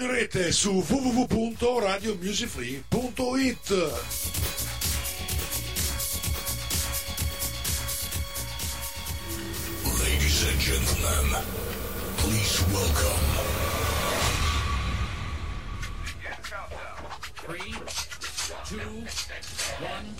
In rete su www.radiomusicfree.it. Ladies and gentlemen, please welcome. Three, two, one,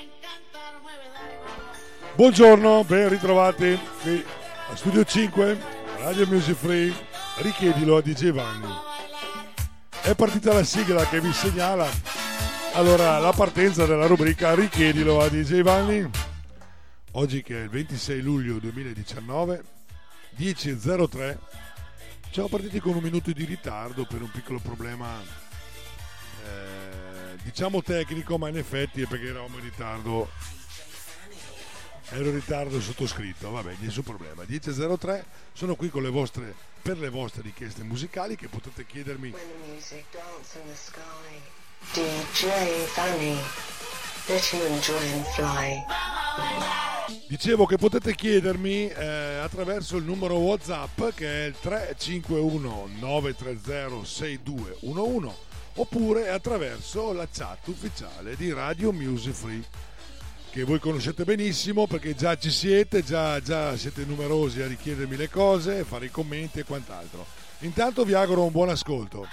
encantar. Mueve, dale, vamos. Buongiorno, ben ritrovati qui a Studio 5, Radio Music Free. Richiedilo a DJ Vanni. È partita la sigla che vi segnala allora la partenza della rubrica Richiedilo a DJ Vanni. Oggi che è il 26 luglio 2019, 10.03. Siamo partiti con un minuto di ritardo per un piccolo problema, eh, diciamo tecnico, ma in effetti è perché eravamo in ritardo ero in ritardo sottoscritto, vabbè, nessun problema. 10.03, sono qui le vostre, per le vostre richieste musicali che potete chiedermi. DJ Fanny, let you enjoy and fly. Dicevo che potete chiedermi eh, attraverso il numero WhatsApp che è il 351 930 6211 oppure attraverso la chat ufficiale di Radio Music Free che voi conoscete benissimo perché già ci siete, già, già siete numerosi a richiedermi le cose, fare i commenti e quant'altro. Intanto vi auguro un buon ascolto.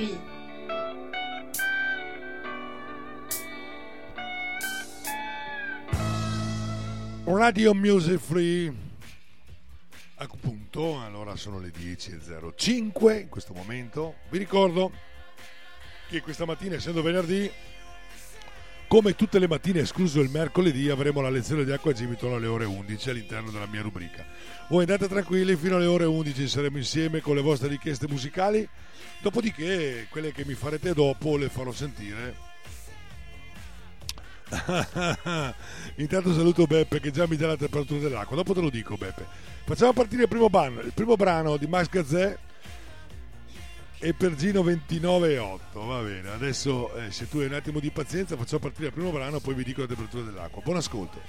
Free. Radio Music Free. Appunto, allora sono le 10.05 in questo momento. Vi ricordo che questa mattina, essendo venerdì, come tutte le mattine, escluso il mercoledì, avremo la lezione di acqua Gimiton alle ore 11 all'interno della mia rubrica. Voi andate tranquilli, fino alle ore 11 saremo insieme con le vostre richieste musicali. Dopodiché, quelle che mi farete dopo le farò sentire Intanto saluto Beppe che già mi dà la temperatura dell'acqua. Dopo te lo dico, Beppe. Facciamo partire il primo brano, il primo brano di Max Gazzè e Pergino 29,8. Va bene, adesso eh, se tu hai un attimo di pazienza, facciamo partire il primo brano, poi vi dico la temperatura dell'acqua. Buon ascolto.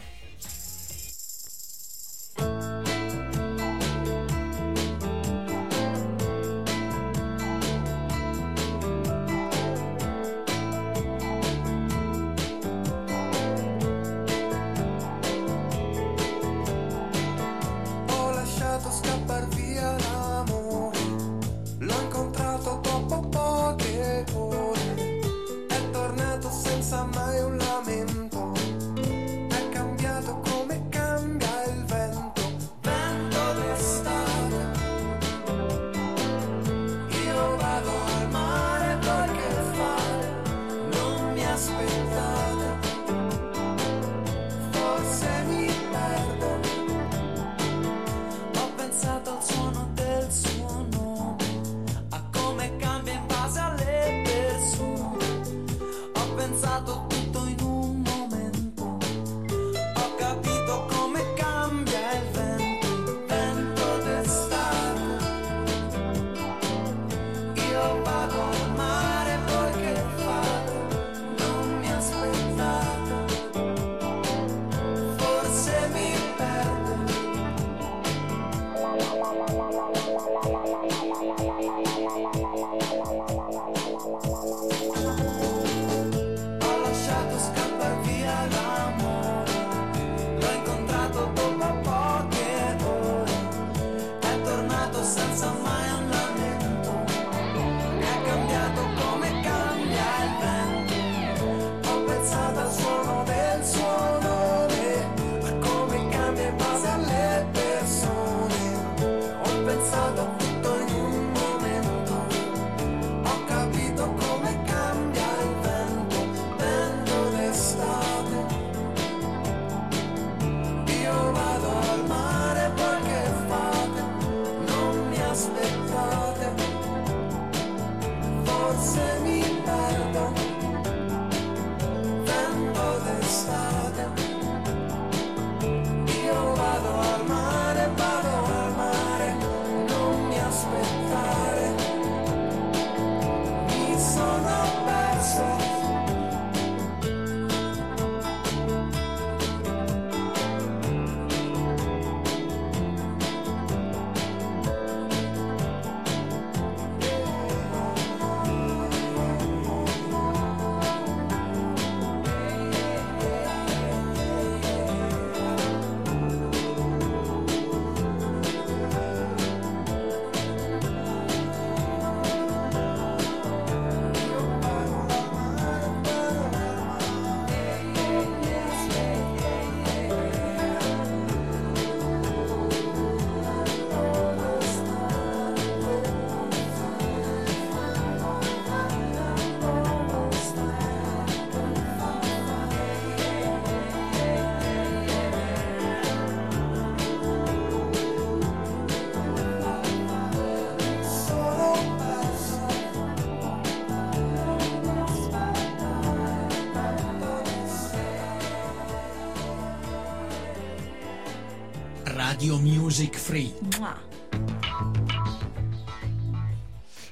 Free.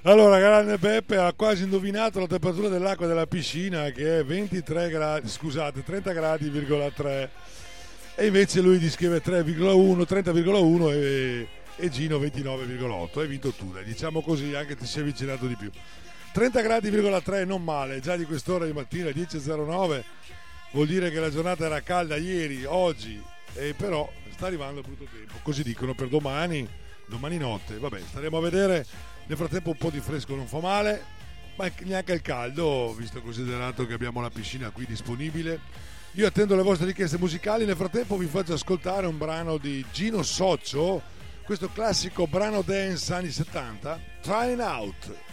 Allora, grande Beppe ha quasi indovinato la temperatura dell'acqua della piscina che è 23 gradi, scusate, 30 gradi,3 e invece lui descrive 3,1, 30,1 e, e Gino 29,8. Hai vinto tu, dai, diciamo così, anche ti sei avvicinato di più. 30 gradi,3 non male, già di quest'ora di mattina 10.09 vuol dire che la giornata era calda ieri, oggi, e però sta arrivando il brutto tempo, così dicono per domani, domani notte, vabbè, staremo a vedere, nel frattempo un po' di fresco non fa male, ma neanche il caldo, visto considerato che abbiamo la piscina qui disponibile. Io attendo le vostre richieste musicali, nel frattempo vi faccio ascoltare un brano di Gino Soccio, questo classico brano dance anni 70, Trying Out.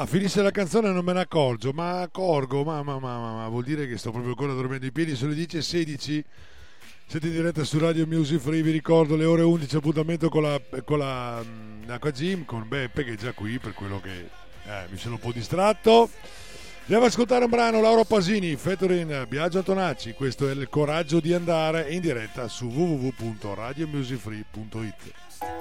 Ah, finisce la canzone e non me ne accorgo, ma accorgo, ma, ma, ma, ma, vuol dire che sto proprio ancora dormendo i piedi, sono le 10.16, siete in diretta su Radio Music Free, vi ricordo le ore 11 appuntamento con la, con la mm, Aqua Gym, con Beppe che è già qui per quello che eh, mi sono un po' distratto. Andiamo ad ascoltare un brano, Lauro Pasini, featuring Biagio Antonacci, questo è il coraggio di andare in diretta su www.radiomusicfree.it.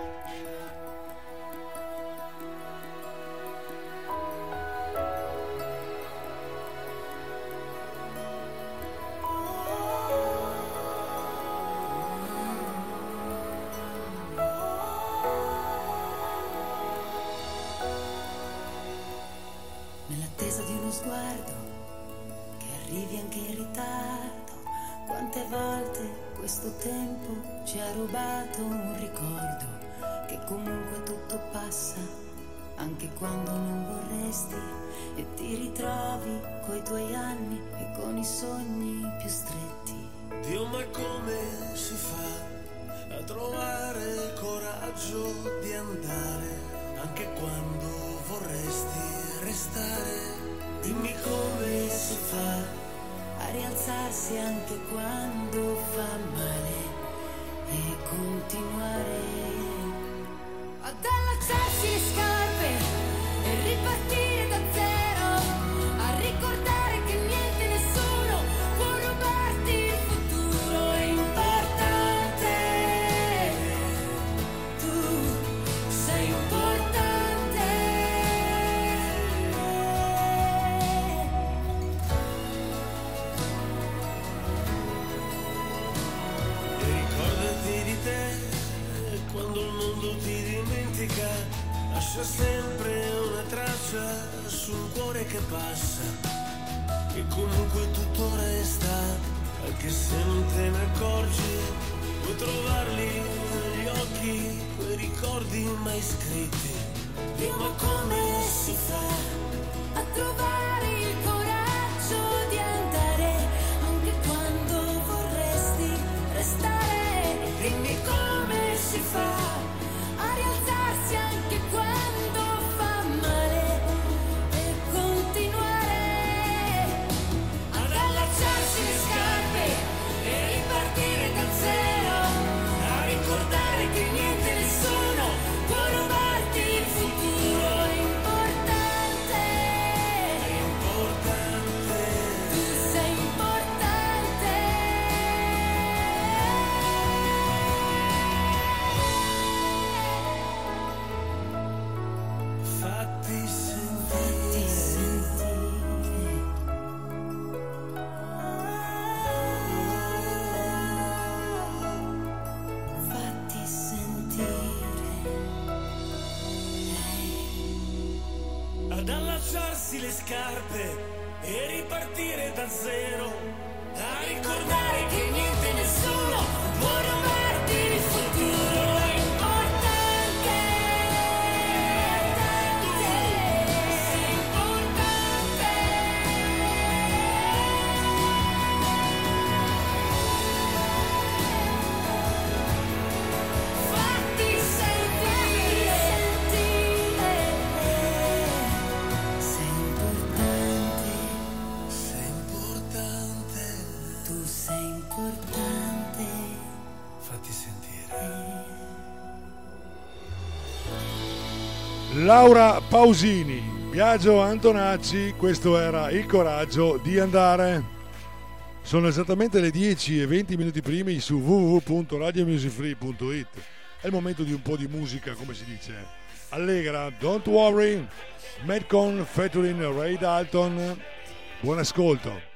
scarpe e ripartire da zero. Laura Pausini, Biagio Antonacci, questo era Il coraggio di andare. Sono esattamente le 10 e 20 minuti primi su www.radiomusicfree.it. È il momento di un po' di musica, come si dice. Allegra, Don't Worry, Metcon featuring Ray Dalton. Buon ascolto.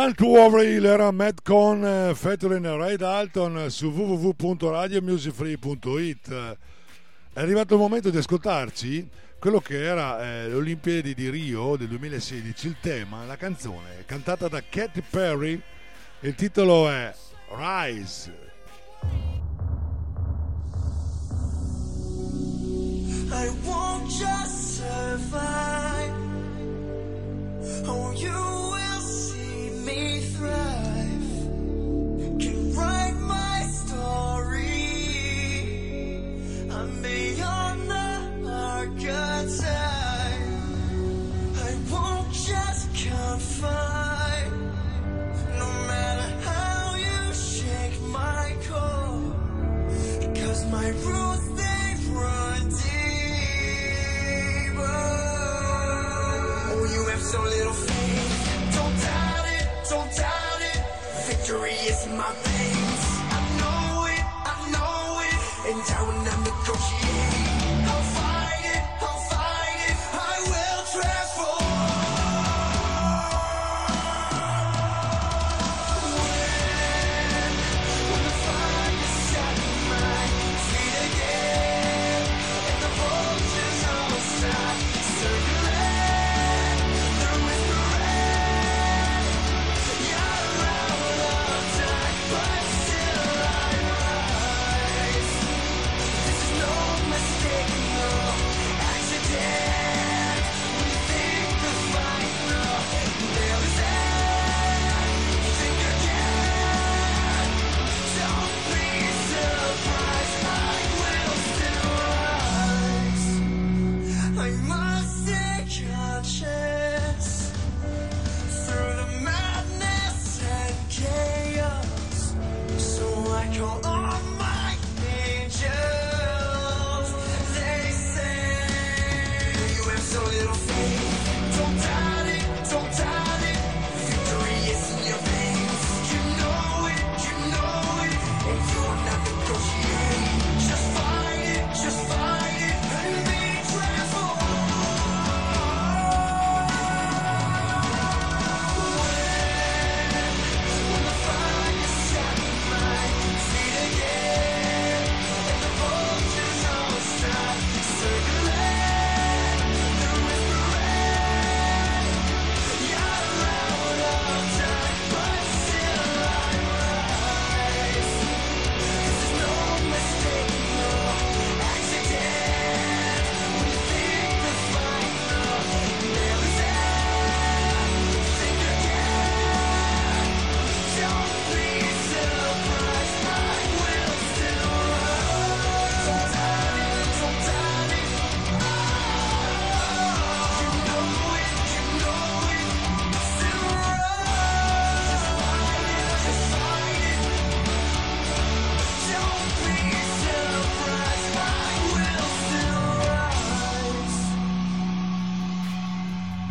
Intanto era Hiller, Madcon, eh, featuring Ray Dalton su www.radiomusicfree.it. È arrivato il momento di ascoltarci quello che era eh, le Olimpiadi di Rio del 2016, il tema, la canzone, cantata da Katy Perry, il titolo è Rise. I won't just survive. Oh, you will. me thrive can write my story. I'm beyond the archetype. I won't just confide. No matter how you shake my core, cause my roots they run deeper. Oh, you have so little faith. Don't die so doubted. Victory is my veins. I know it, I know it, and I will not.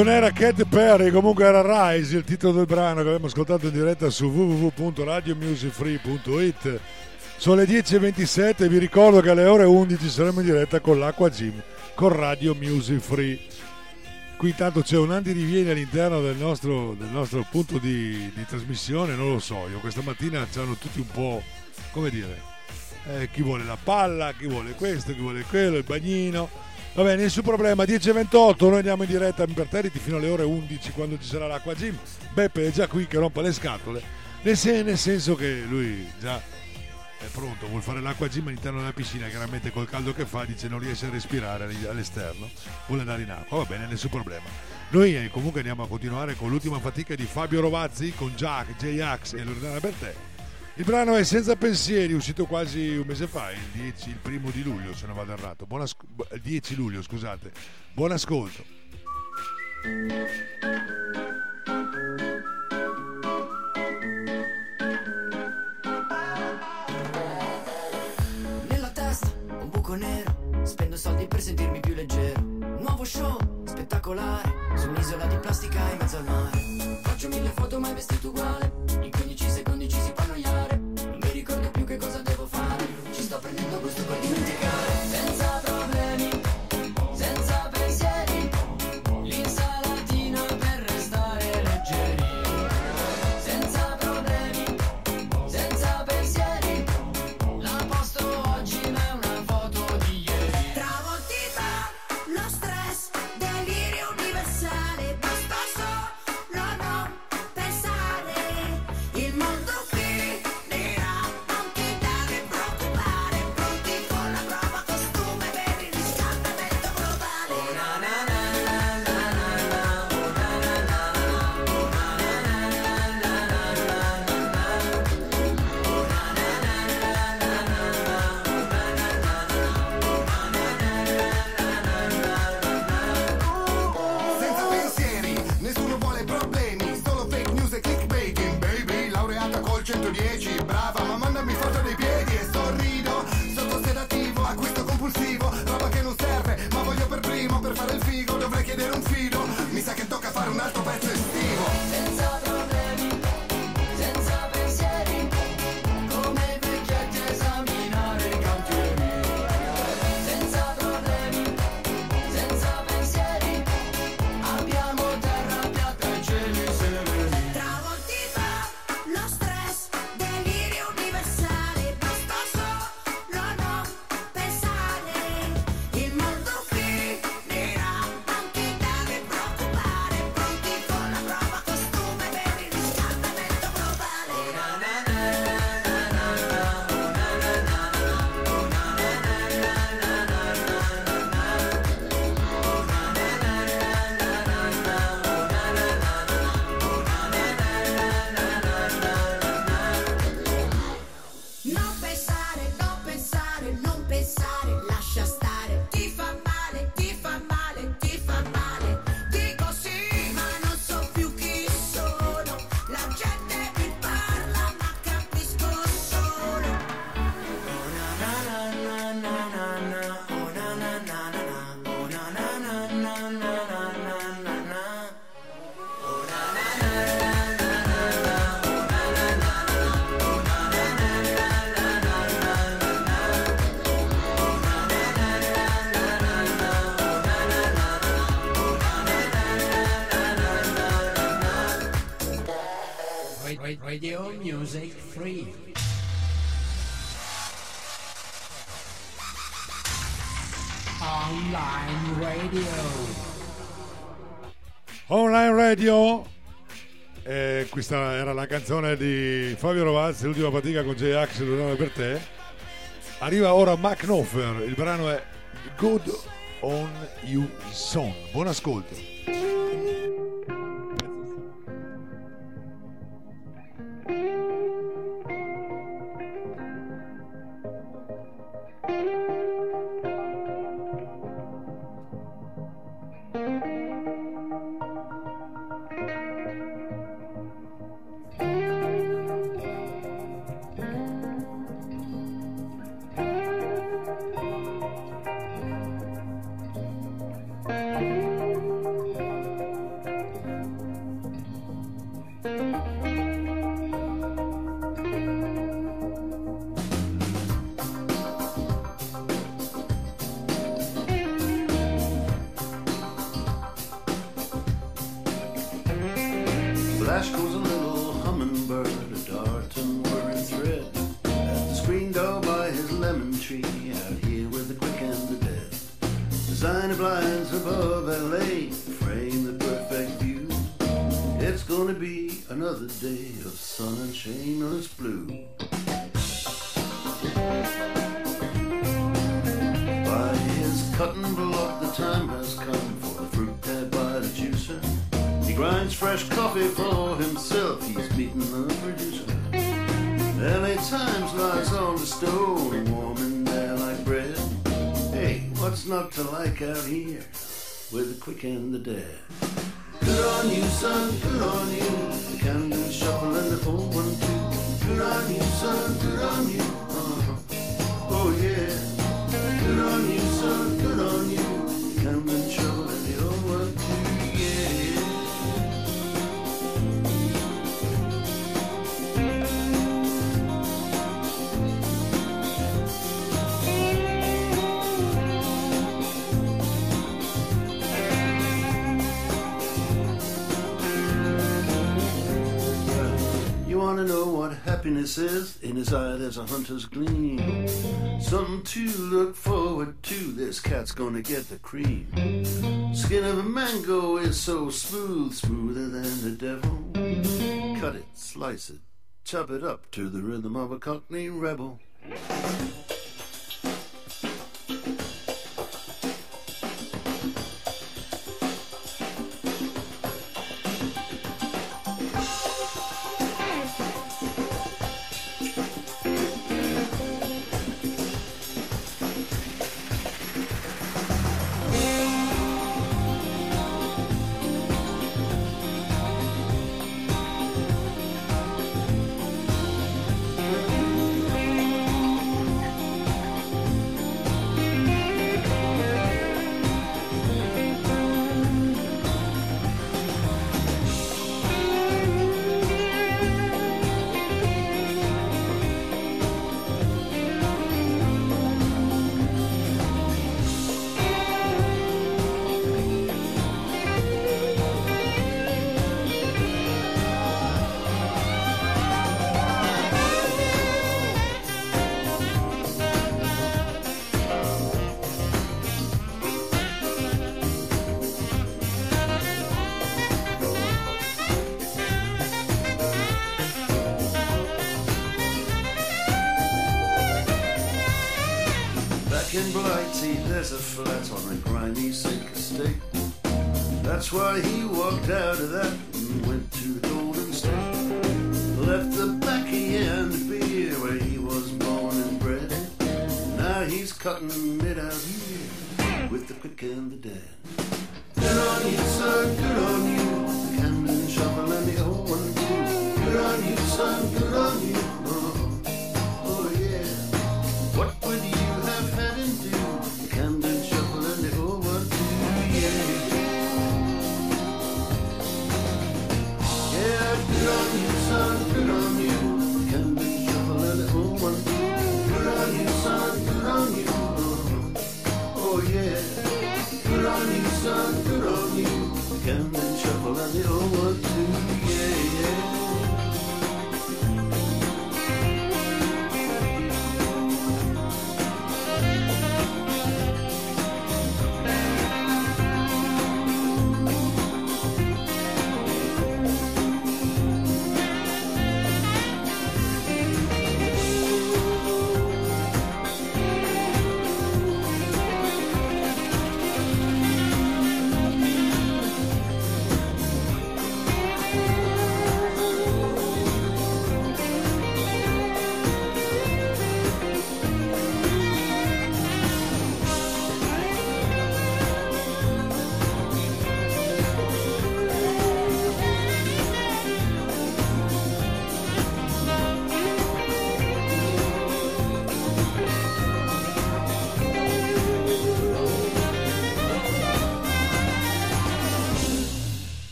Non era Cat Perry, comunque era Rise, il titolo del brano che abbiamo ascoltato in diretta su www.radiomusicfree.it. Sono le 10.27 e vi ricordo che alle ore 11 saremo in diretta con l'Aqua Gym, con Radio Music Free. Qui intanto c'è un andirivieni all'interno del nostro, del nostro punto di, di trasmissione, non lo so, io questa mattina c'hanno tutti un po', come dire, eh, chi vuole la palla, chi vuole questo, chi vuole quello, il bagnino. Va bene, nessun problema, 10.28, noi andiamo in diretta imperterriti fino alle ore 11 quando ci sarà l'acqua gym. Beppe è già qui che rompa le scatole, nel, sen- nel senso che lui già è pronto, vuol fare l'acqua gym all'interno della piscina, chiaramente col caldo che fa dice non riesce a respirare all- all'esterno, vuole andare in acqua, va bene, nessun problema. Noi eh, comunque andiamo a continuare con l'ultima fatica di Fabio Rovazzi con Jack, J-Ax e Loredana Bertè. Il brano è Senza pensieri, uscito quasi un mese fa, il, 10, il primo di luglio se non vado errato. Buon as- il 10 luglio, scusate. Buon ascolto. Nella testa un buco nero, spendo soldi per sentirmi più leggero. Nuovo show, spettacolare, su un'isola di plastica in mezzo al mare. Faccio mille foto mai vestito uguale, in 15 secondi ci si può Music Free. Online Radio. Online Radio. Eh, questa era la canzone di Fabio Rovazzi, l'ultima fatica con J-Ax e Lorena per te. Arriva ora Mac Knopfler, il brano è Good on You Song. Buon ascolto. The quick happiness is? In his eye there's a hunter's gleam. Something to look forward to. This cat's gonna get the cream. Skin of a mango is so smooth, smoother than the devil. Cut it, slice it, chop it up to the rhythm of a cockney rebel. There's a flat on a grimy sick estate. That's why he walked out of that and went to Golden State. Left the backy and beer where he was born and bred. Now he's cutting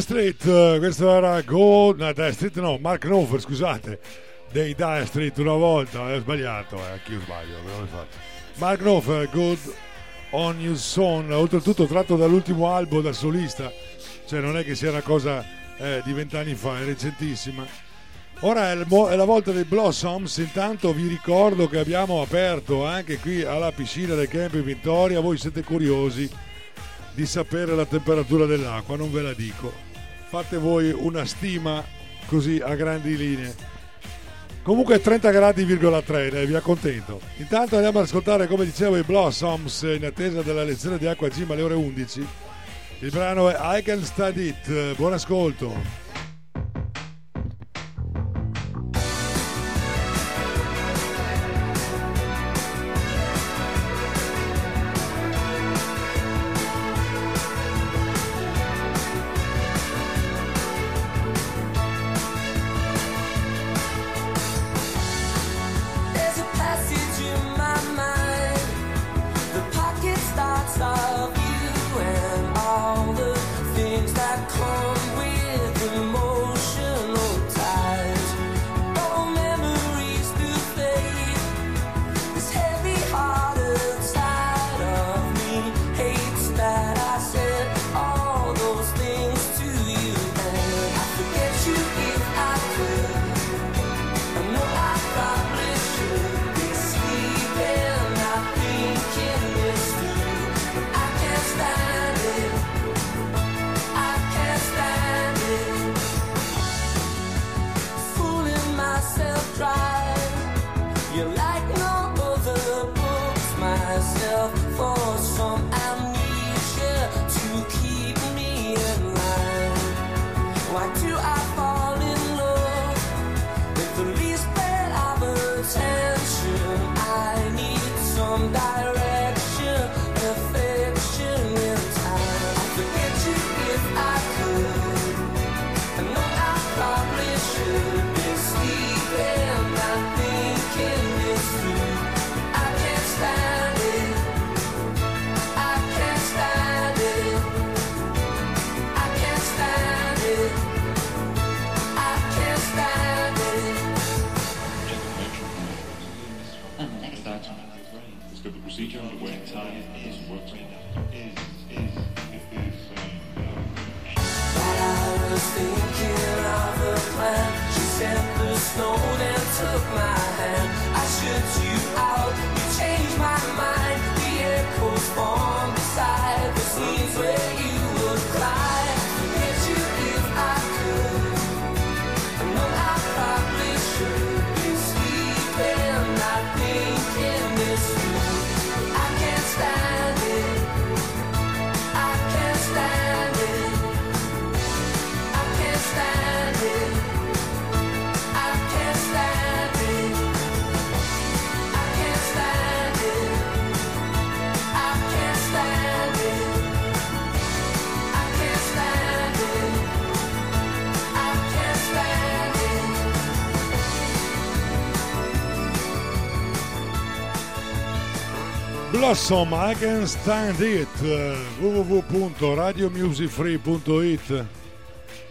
Dire Street, eh, questo era Go, no, Dire Street no, Mark Knopfler, scusate, dei Dire Street una volta, eh, ho sbagliato, eh, anch'io sbaglio, però fatto. Mark Knopfler, Good on Your Son, oltretutto tratto dall'ultimo album da solista, cioè non è che sia una cosa eh, di vent'anni fa, è recentissima. Ora è, mo- è la volta dei Blossoms, intanto vi ricordo che abbiamo aperto anche qui alla piscina del Camp Vittoria, voi siete curiosi di sapere la temperatura dell'acqua, non ve la dico fate voi una stima così a grandi linee. Comunque 30 gradi, 3, dai, vi accontento. Intanto andiamo ad ascoltare, come dicevo, i Blossoms in attesa della lezione di Acqua Gym alle ore 11. Il brano è I Can Study It. Buon ascolto. Awesome, I Can Stand It. www.radiomusicfree.it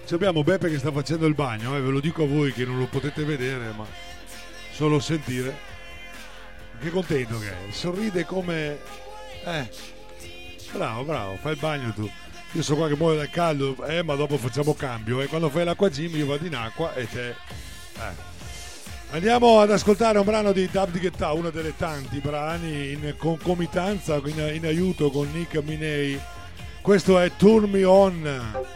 Ci abbiamo Beppe che sta facendo il bagno eh, ve lo dico a voi che non lo potete vedere ma solo sentire. Che contento che è. Sorride come eh bravo bravo fai il bagno tu. Io sono qua che muoio dal caldo eh ma dopo facciamo cambio e eh. quando fai l'acqua gym io vado in acqua e te eh. Andiamo ad ascoltare un brano di Dub di Guetta, uno delle tanti brani in concomitanza, in, in aiuto con Nick Minei. Questo è Turn Me On.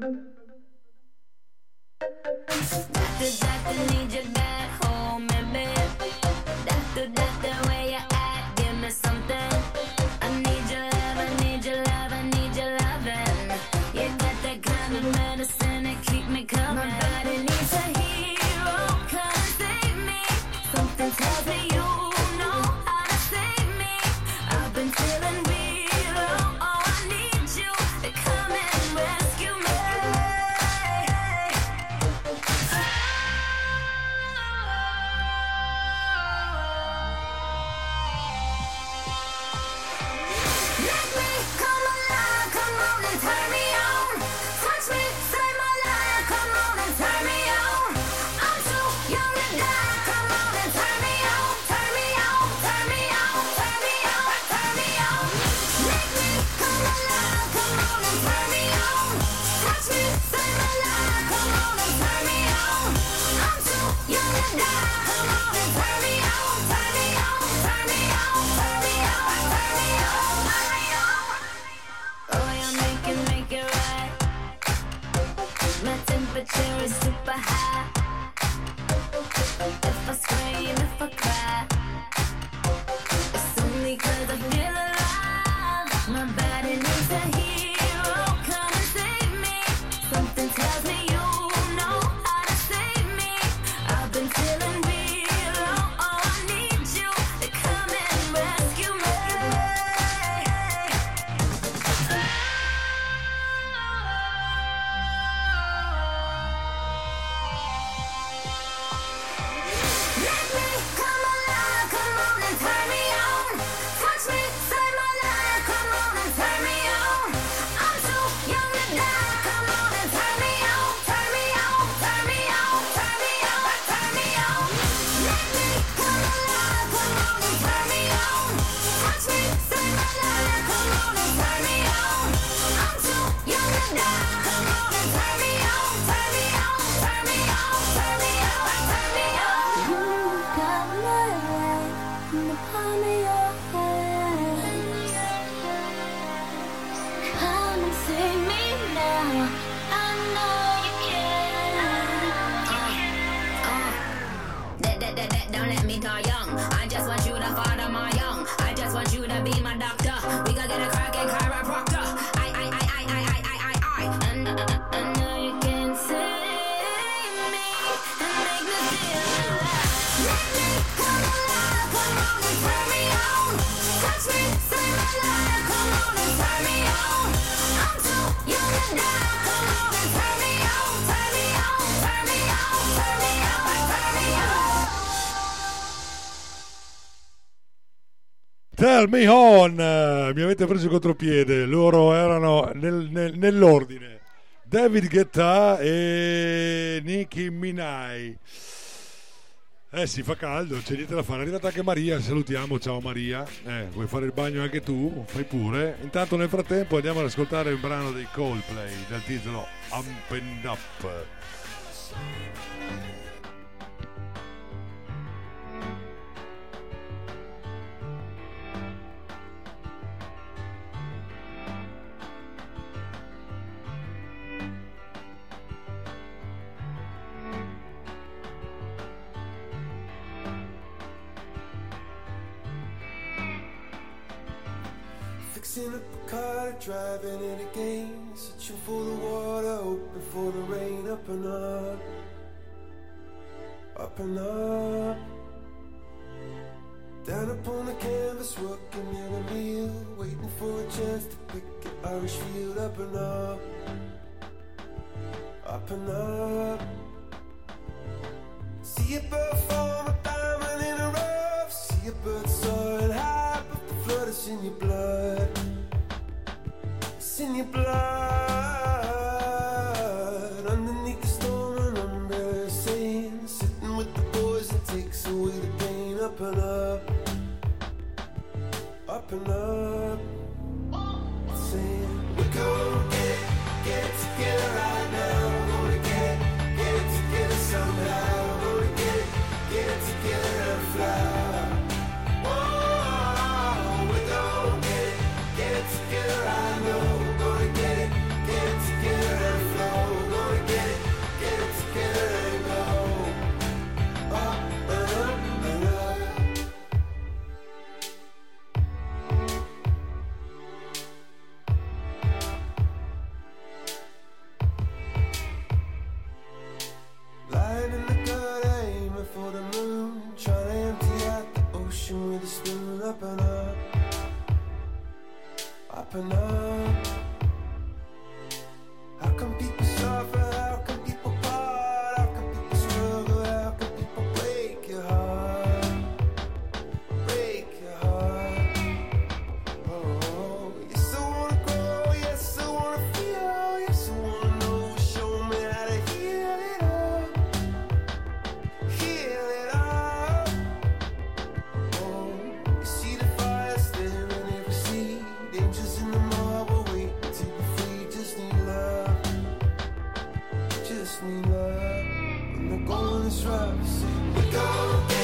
thank Bye. al Mayhon eh, mi avete preso il contropiede. Loro erano nel, nel, nell'ordine. David Guetta e Nicki Minai eh si fa caldo c'è niente da fare. È arrivata anche Maria salutiamo ciao Maria. Eh, vuoi fare il bagno anche tu? Fai pure. Intanto nel frattempo andiamo ad ascoltare il brano dei Coldplay dal titolo Up and Up. In a car, driving it again. Searching for the water, hoping for the rain. Up and up, up and up. Down upon the canvas, working in a meal. Waiting for a chance to pick an Irish field. Up and up, up and up. See a bird form a diamond in a rough. See a bird soaring high, but the flood is in your blood. love. When the going is rough, we go. going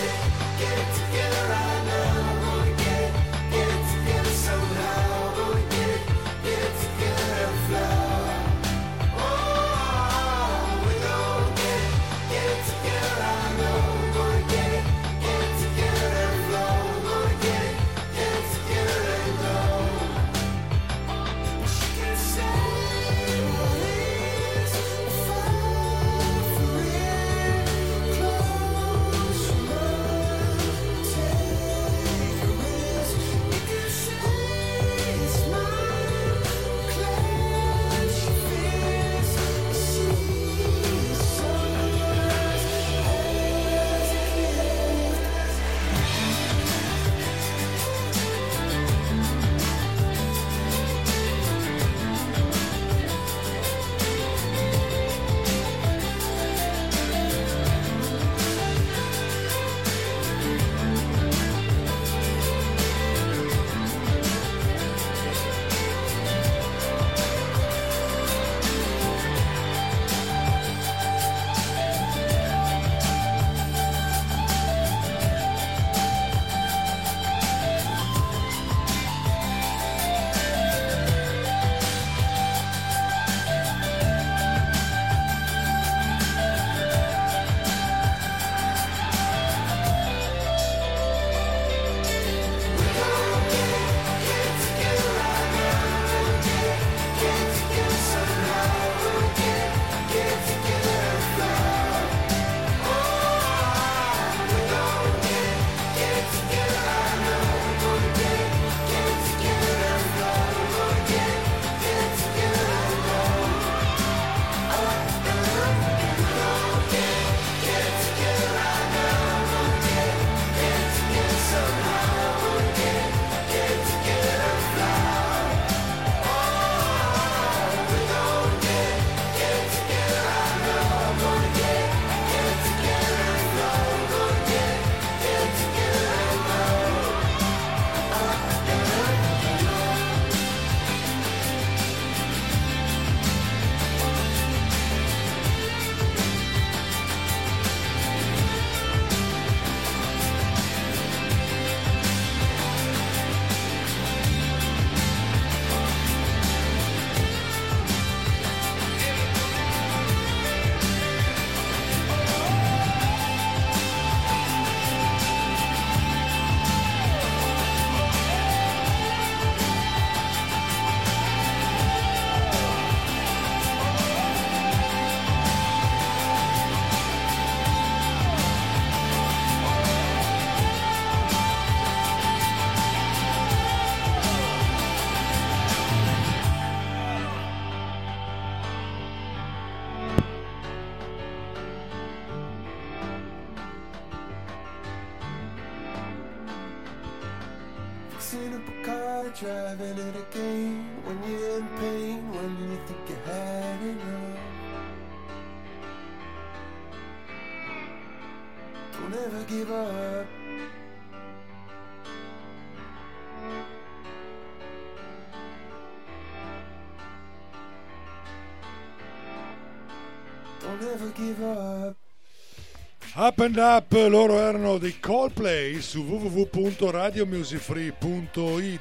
And Up, loro erano dei Coldplay su www.radiomusicfree.it.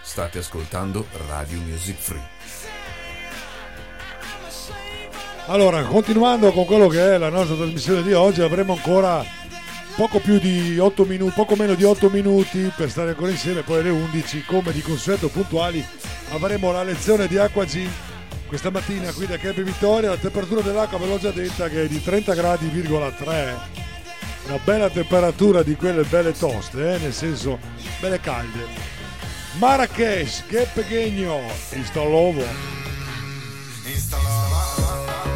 State ascoltando Radio Music Free. Allora, continuando con quello che è la nostra trasmissione di oggi, avremo ancora poco più di 8 minuti, poco meno di 8 minuti per stare ancora insieme, poi alle 11, come di consueto puntuali, avremo la lezione di Acqua G. Questa mattina qui da Campi Vittoria la temperatura dell'acqua ve l'ho già detta che è di 30 gradi,3 una bella temperatura di quelle belle toste, eh, nel senso belle calde. Marrakesh, che pequeño, instalovo. La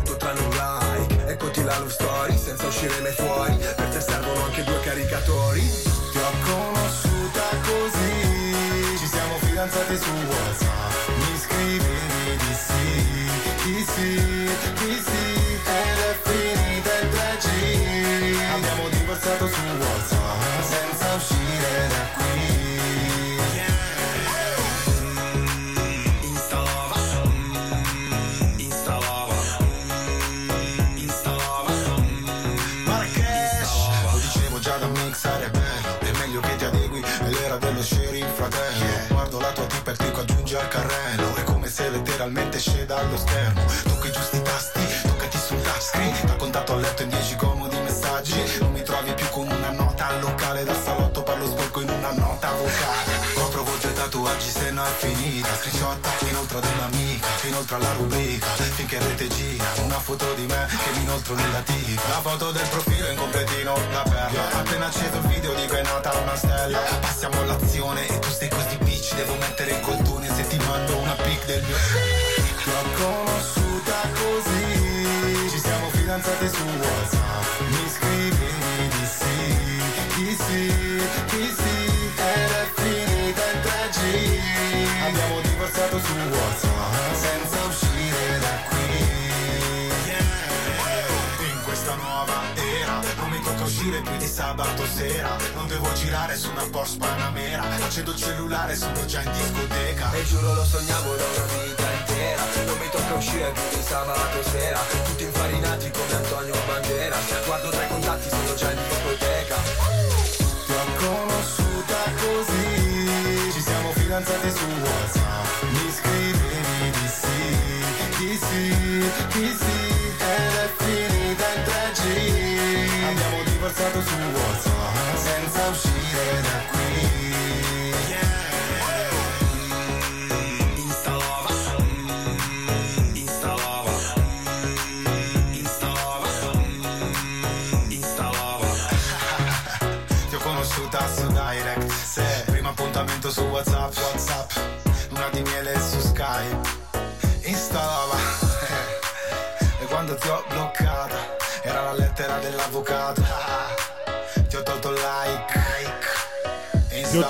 Eccoti la love story senza uscire mai fuori. Per te servono anche due caricatori. Ti ho conosciuta così. Ci siamo fidanzati su WhatsApp. Mi scrivevi di sì Di sì, di sì Ed è letteralmente sceda allo schermo. Tocca i giusti tasti, toccati sul touchscreen Da contatto a letto in 10 comodi messaggi. Non mi trovi più con tatuaggi se no è finita Screenshot inoltre ad un'amica Inoltre alla rubrica Finché rete gira Una foto di me che mi inoltro nella tipa La foto del profilo in completino La perla. Appena acceso il video dico è nata una stella. Passiamo all'azione e tu stai così bitch Devo mettere il coltone se ti mando una pic del mio Ti ho conosciuta così. Ci siamo fidanzati su WhatsApp. Mi scrivevi di sì Di sì, di sì Ed è finita 3G Abbiamo divorziato su WhatsApp Senza uscire da qui. In questa nuova era Non mi tocca uscire più di sabato sera. Non devo girare su una Porsche Panamera. Accendo il cellulare, sono già in discoteca. E giuro lo sognavo da una vita intera. Non mi tocca uscire più di sabato sera. Tutti infarinati come Antonio Banderas Guardo tra i contatti, sono già in discoteca fidanzati su WhatsApp Mi scrivevi di sì, di sì, di sì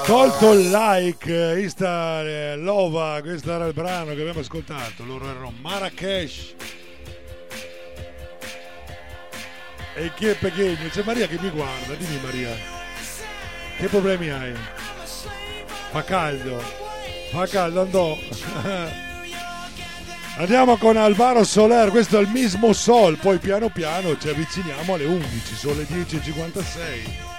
Tolto il like, Insta eh, Lova, questo era il brano che abbiamo ascoltato, loro erano Marrakesh. E chi è pequeño? C'è Maria che mi guarda, dimmi Maria, che problemi hai? Fa caldo, fa caldo, andò. Andiamo con Alvaro Soler, questo è il mismo Sol, poi piano piano ci avviciniamo alle 11, sono le 10.56.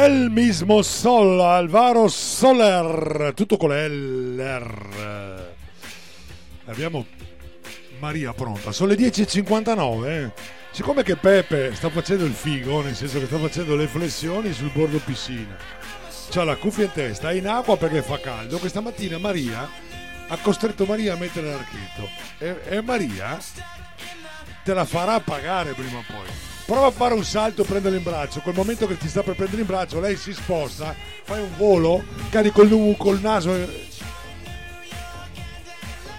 El mismo Sol, Alvaro Soler, tutto con l'R. Abbiamo Maria pronta, sono le 10.59. eh. Siccome che Pepe sta facendo il figo, nel senso che sta facendo le flessioni sul bordo piscina, c'ha la cuffia in testa, è in acqua perché fa caldo, questa mattina Maria ha costretto Maria a mettere l'archetto. E, e Maria te la farà pagare prima o poi. Prova a fare un salto e prenderla in braccio. Quel momento che ti sta per prendere in braccio, lei si sposta, fai un volo, cadi col, col naso.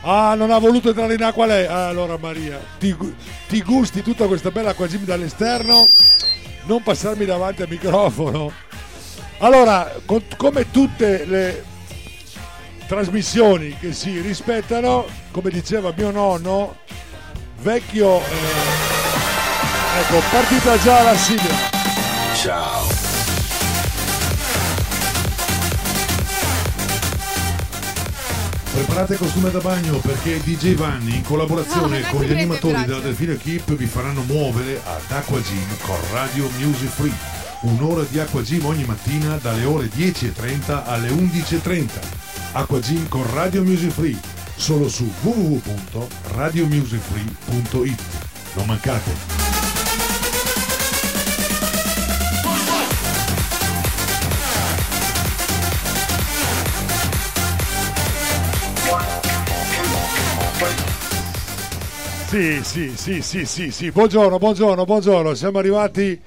Ah, non ha voluto entrare in acqua lei. Ah, allora Maria, ti, ti gusti tutta questa bella acquagym dall'esterno? Non passarmi davanti al microfono. Allora, con- come tutte le trasmissioni che si rispettano, come diceva mio nonno, vecchio... eh, ecco, partita già la sigla. Ciao. Preparate costume da bagno perché DJ Vanni in collaborazione con gli animatori della Delfino Equip vi faranno muovere ad Aqua Gym con Radio Music Free. Un'ora di Aqua Gym ogni mattina dalle ore 10.30 alle 11.30. Aqua Gym con Radio Music Free solo su www.radiomusicfree.it. Non mancate! Sì, sì, sì, sì, sì, sì. Buongiorno, buongiorno, buongiorno. Siamo arrivati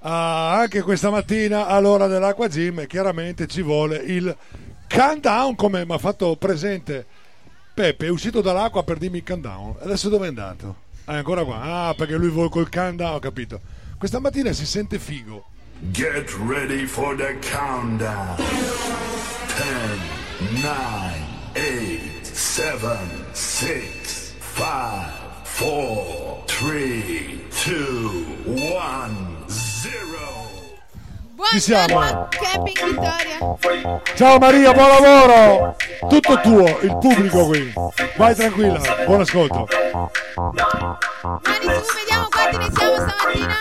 a- anche questa mattina all'ora dell'acqua gym e chiaramente ci vuole il countdown come mi ha fatto presente Peppe. È uscito dall'acqua per dirmi il countdown. Adesso dove è andato? Ah, è ancora qua. Ah, perché lui vuole col countdown, ho capito. Questa mattina si sente figo. Get ready for the countdown. 10, 9, 8, 7, 6, 5, 4, 3, 2, 1, 0. Ci siamo. Camping Vittoria. Ciao Maria, buon lavoro! Tutto tuo, il pubblico qui. Vai tranquilla, buon ascolto. Mani su, vediamo quanti ne siamo stamattina.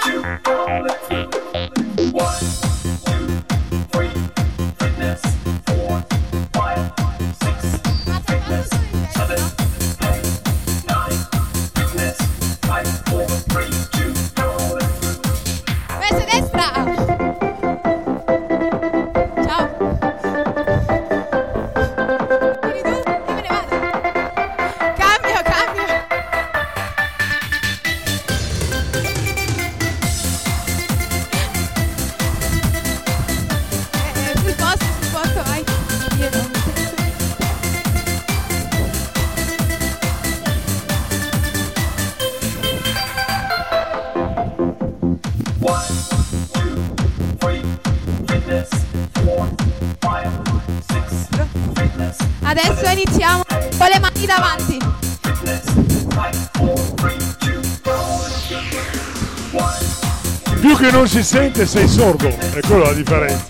Si sente sei sordo, è quella la differenza.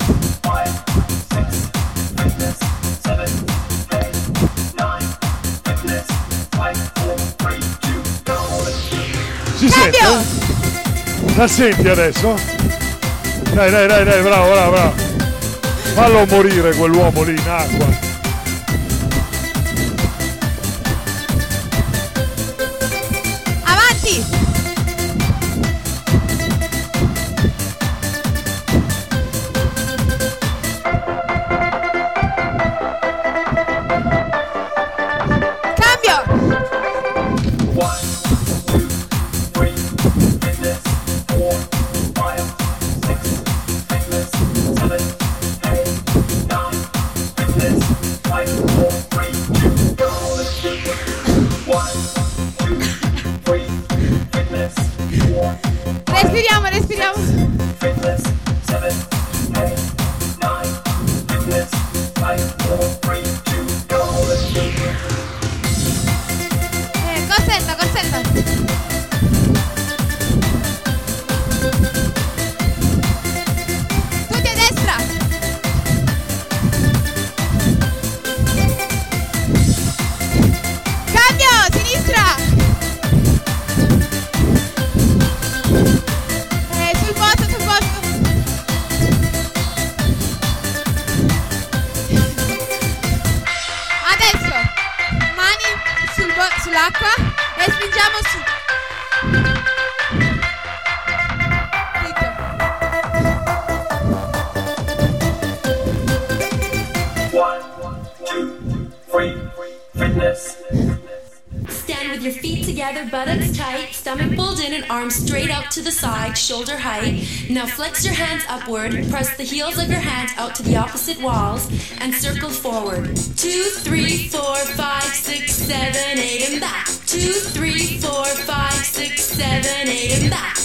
Si sente? La senti adesso? Dai, dai, dai, dai, bravo, bravo, bravo. Fallo morire quell'uomo lì in acqua. shoulder height. Now flex your hands upward, press the heels of your hands out to the opposite walls, and circle forward. Two, three, four, five, six, seven, eight, and back. Two, three, four, five, six, seven, eight, and back.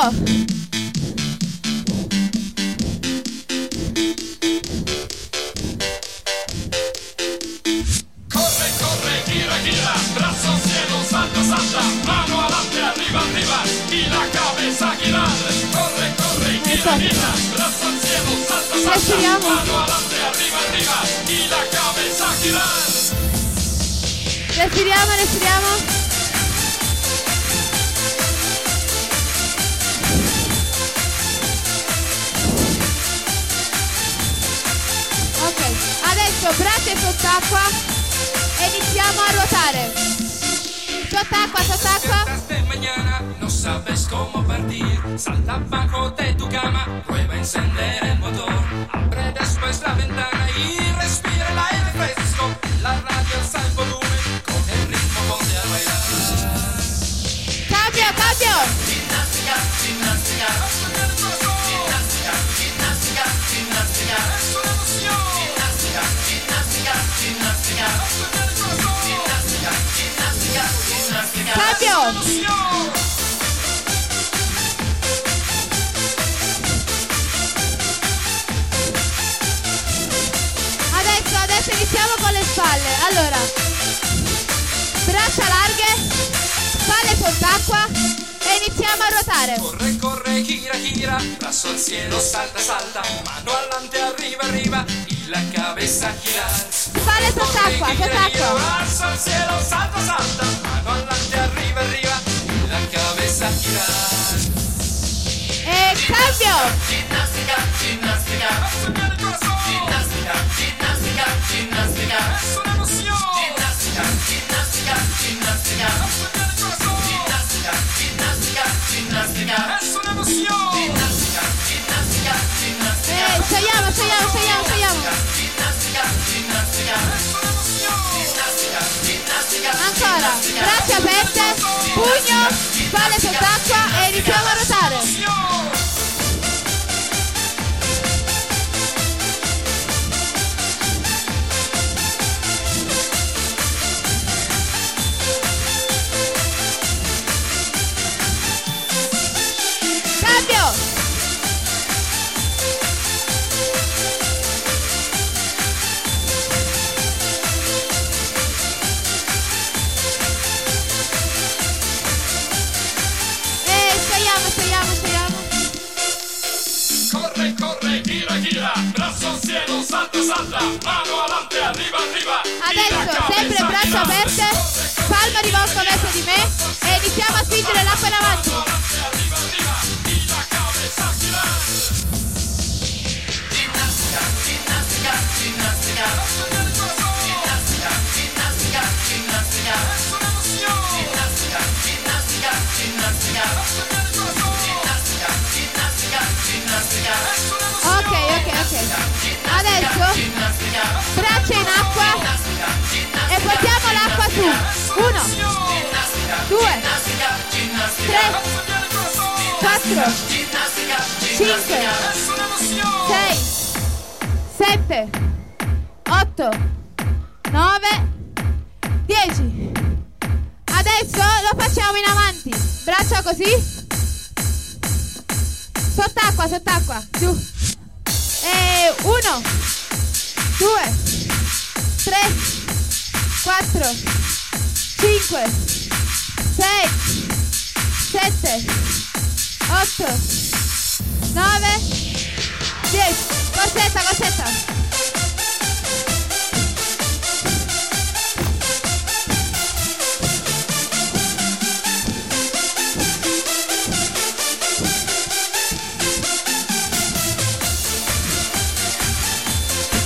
Yo. taco, hasta taco. Mañana, no sabes cómo partir. Salta abajo de tu cama, prueba a encender el motor. Abre después la ventana y respira el aire fresco. La radio alza el volumen, con el ritmo ponte a bailar. Cambio, cambio. Gimnástica, gimnástica. Gimnástica, gimnástica, gimnástica. Es una emoción. Gimnástica, gimnástica, gimnástica. Champions! Adesso, adesso iniziamo con le spalle. Allora, braccia larghe, spalle sott'acqua e iniziamo a ruotare. Corre, corre, gira, gira, brazo al cielo, salta, salta, mano all'ante, arriva, arriva, y la cabeza girar. Spalle sott'acqua, sott'acqua. Brazo al cielo, salta, salta. Gracias, gracias. Fale soldato alza, mano avanti, arriva, arriva. Adesso, sempre braccia aperte, palma rivolta verso di me e iniziamo a spingere l'acqua in avanti. Ginnastica, ginnastica, ginnastica. Ginnastica, ginnastica, ginnastica. Ginnastica, ginnastica, ginnastica. Ginnastica, ginnastica, ginnastica. Adesso braccia in acqua e portiamo l'acqua su. Uno, due, tre, quattro, cinque, sei, sette, otto, nove, dieci. Adesso lo facciamo in avanti. Braccia così. Sott'acqua, sott'acqua. Giù. E uno, due, tre, quattro, cinque, sei, sette, otto, nove, dieci. Corsetta, corsetta.